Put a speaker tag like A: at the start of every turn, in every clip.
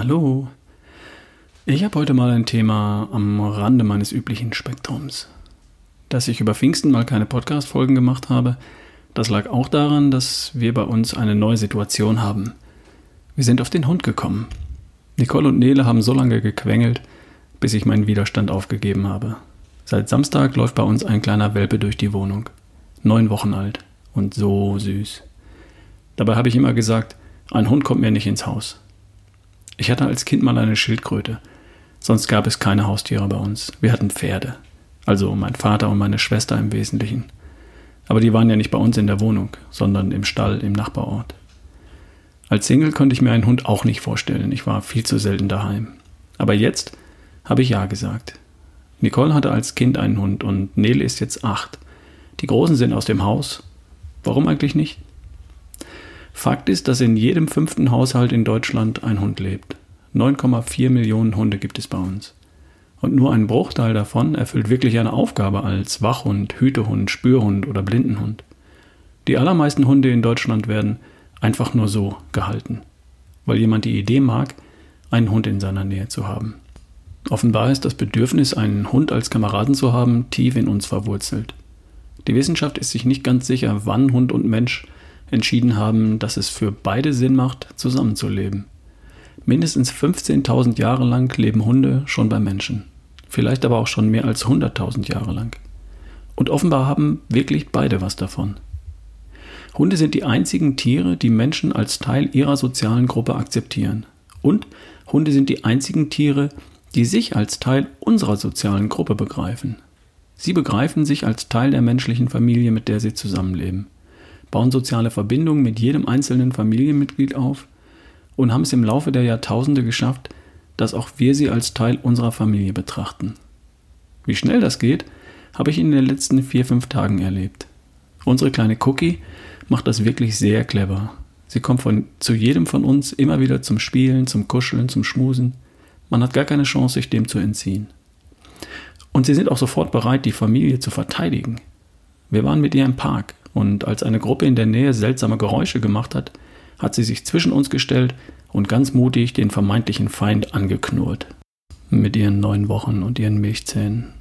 A: Hallo. Ich habe heute mal ein Thema am Rande meines üblichen Spektrums. Dass ich über Pfingsten mal keine Podcast-Folgen gemacht habe, das lag auch daran, dass wir bei uns eine neue Situation haben. Wir sind auf den Hund gekommen. Nicole und Nele haben so lange gequengelt, bis ich meinen Widerstand aufgegeben habe. Seit Samstag läuft bei uns ein kleiner Welpe durch die Wohnung. Neun Wochen alt und so süß. Dabei habe ich immer gesagt, ein Hund kommt mir nicht ins Haus. Ich hatte als Kind mal eine Schildkröte. Sonst gab es keine Haustiere bei uns. Wir hatten Pferde. Also mein Vater und meine Schwester im Wesentlichen. Aber die waren ja nicht bei uns in der Wohnung, sondern im Stall im Nachbarort. Als Single konnte ich mir einen Hund auch nicht vorstellen. Ich war viel zu selten daheim. Aber jetzt habe ich Ja gesagt. Nicole hatte als Kind einen Hund und Nele ist jetzt acht. Die Großen sind aus dem Haus. Warum eigentlich nicht? Fakt ist, dass in jedem fünften Haushalt in Deutschland ein Hund lebt. 9,4 Millionen Hunde gibt es bei uns. Und nur ein Bruchteil davon erfüllt wirklich eine Aufgabe als Wachhund, Hütehund, Spürhund oder Blindenhund. Die allermeisten Hunde in Deutschland werden einfach nur so gehalten, weil jemand die Idee mag, einen Hund in seiner Nähe zu haben. Offenbar ist das Bedürfnis, einen Hund als Kameraden zu haben, tief in uns verwurzelt. Die Wissenschaft ist sich nicht ganz sicher, wann Hund und Mensch entschieden haben, dass es für beide Sinn macht, zusammenzuleben. Mindestens 15.000 Jahre lang leben Hunde schon bei Menschen. Vielleicht aber auch schon mehr als 100.000 Jahre lang. Und offenbar haben wirklich beide was davon. Hunde sind die einzigen Tiere, die Menschen als Teil ihrer sozialen Gruppe akzeptieren. Und Hunde sind die einzigen Tiere, die sich als Teil unserer sozialen Gruppe begreifen. Sie begreifen sich als Teil der menschlichen Familie, mit der sie zusammenleben, bauen soziale Verbindungen mit jedem einzelnen Familienmitglied auf und haben es im Laufe der Jahrtausende geschafft, dass auch wir sie als Teil unserer Familie betrachten. Wie schnell das geht, habe ich in den letzten vier, fünf Tagen erlebt. Unsere kleine Cookie macht das wirklich sehr clever. Sie kommt von, zu jedem von uns immer wieder zum Spielen, zum Kuscheln, zum Schmusen. Man hat gar keine Chance, sich dem zu entziehen. Und sie sind auch sofort bereit, die Familie zu verteidigen. Wir waren mit ihr im Park und als eine Gruppe in der Nähe seltsame Geräusche gemacht hat, hat sie sich zwischen uns gestellt und ganz mutig den vermeintlichen Feind angeknurrt. Mit ihren neun Wochen und ihren Milchzähnen.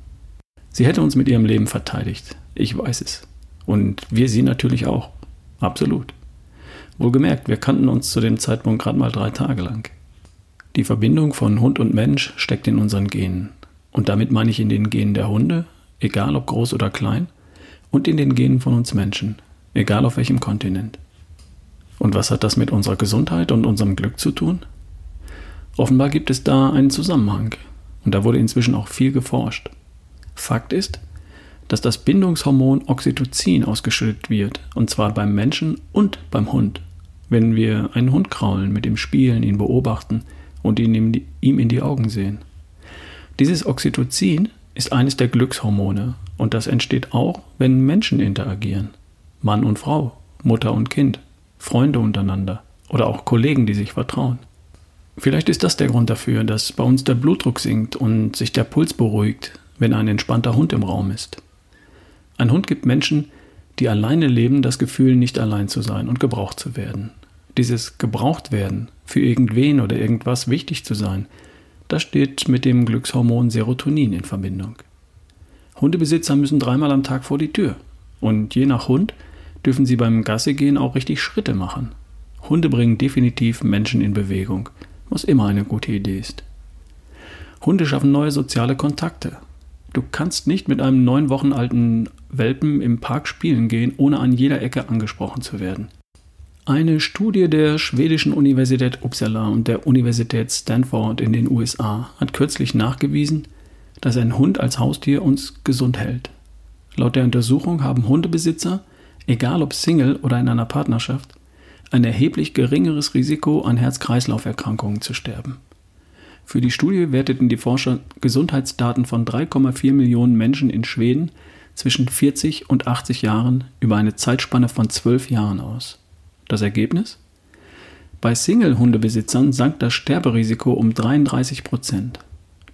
A: Sie hätte uns mit ihrem Leben verteidigt. Ich weiß es. Und wir sie natürlich auch. Absolut. Wohlgemerkt, wir kannten uns zu dem Zeitpunkt gerade mal drei Tage lang. Die Verbindung von Hund und Mensch steckt in unseren Genen. Und damit meine ich in den Genen der Hunde, egal ob groß oder klein, und in den Genen von uns Menschen, egal auf welchem Kontinent. Und was hat das mit unserer Gesundheit und unserem Glück zu tun? Offenbar gibt es da einen Zusammenhang. Und da wurde inzwischen auch viel geforscht. Fakt ist, dass das Bindungshormon Oxytocin ausgeschüttet wird, und zwar beim Menschen und beim Hund. Wenn wir einen Hund kraulen, mit ihm spielen, ihn beobachten und ihn ihm in die Augen sehen. Dieses Oxytocin ist eines der Glückshormone und das entsteht auch, wenn Menschen interagieren. Mann und Frau, Mutter und Kind, Freunde untereinander oder auch Kollegen, die sich vertrauen. Vielleicht ist das der Grund dafür, dass bei uns der Blutdruck sinkt und sich der Puls beruhigt, wenn ein entspannter Hund im Raum ist. Ein Hund gibt Menschen, die alleine leben, das Gefühl, nicht allein zu sein und gebraucht zu werden. Dieses gebraucht werden, für irgendwen oder irgendwas wichtig zu sein, das steht mit dem Glückshormon Serotonin in Verbindung. Hundebesitzer müssen dreimal am Tag vor die Tür. Und je nach Hund dürfen sie beim Gassigehen auch richtig Schritte machen. Hunde bringen definitiv Menschen in Bewegung, was immer eine gute Idee ist. Hunde schaffen neue soziale Kontakte. Du kannst nicht mit einem neun Wochen alten Welpen im Park spielen gehen, ohne an jeder Ecke angesprochen zu werden. Eine Studie der schwedischen Universität Uppsala und der Universität Stanford in den USA hat kürzlich nachgewiesen, dass ein Hund als Haustier uns gesund hält. Laut der Untersuchung haben Hundebesitzer egal ob Single oder in einer Partnerschaft, ein erheblich geringeres Risiko an Herz-Kreislauf-Erkrankungen zu sterben. Für die Studie werteten die Forscher Gesundheitsdaten von 3,4 Millionen Menschen in Schweden zwischen 40 und 80 Jahren über eine Zeitspanne von 12 Jahren aus. Das Ergebnis? Bei Single-Hundebesitzern sank das Sterberisiko um 33 Prozent.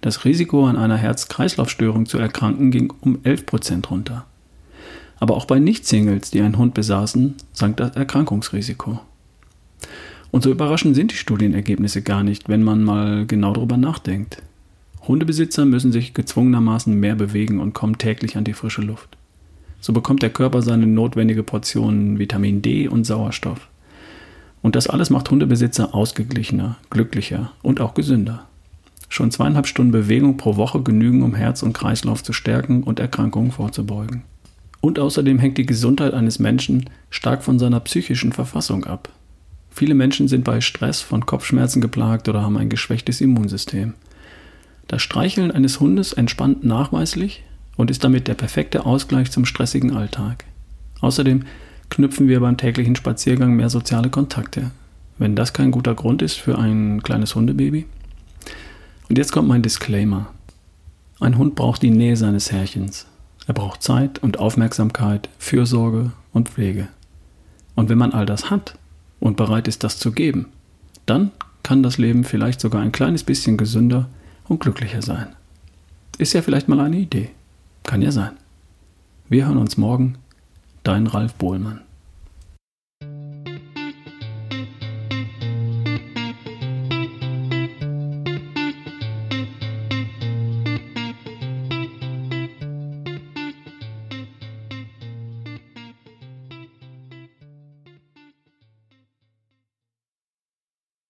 A: Das Risiko an einer Herz-Kreislauf-Störung zu erkranken ging um 11 Prozent runter. Aber auch bei Nicht-Singles, die einen Hund besaßen, sank das Erkrankungsrisiko. Und so überraschend sind die Studienergebnisse gar nicht, wenn man mal genau darüber nachdenkt. Hundebesitzer müssen sich gezwungenermaßen mehr bewegen und kommen täglich an die frische Luft. So bekommt der Körper seine notwendige Portion Vitamin D und Sauerstoff. Und das alles macht Hundebesitzer ausgeglichener, glücklicher und auch gesünder. Schon zweieinhalb Stunden Bewegung pro Woche genügen, um Herz und Kreislauf zu stärken und Erkrankungen vorzubeugen. Und außerdem hängt die Gesundheit eines Menschen stark von seiner psychischen Verfassung ab. Viele Menschen sind bei Stress von Kopfschmerzen geplagt oder haben ein geschwächtes Immunsystem. Das Streicheln eines Hundes entspannt nachweislich und ist damit der perfekte Ausgleich zum stressigen Alltag. Außerdem knüpfen wir beim täglichen Spaziergang mehr soziale Kontakte. Wenn das kein guter Grund ist für ein kleines Hundebaby. Und jetzt kommt mein Disclaimer. Ein Hund braucht die Nähe seines Herrchens. Er braucht Zeit und Aufmerksamkeit, Fürsorge und Pflege. Und wenn man all das hat und bereit ist, das zu geben, dann kann das Leben vielleicht sogar ein kleines bisschen gesünder und glücklicher sein. Ist ja vielleicht mal eine Idee. Kann ja sein. Wir hören uns morgen. Dein Ralf Bohlmann.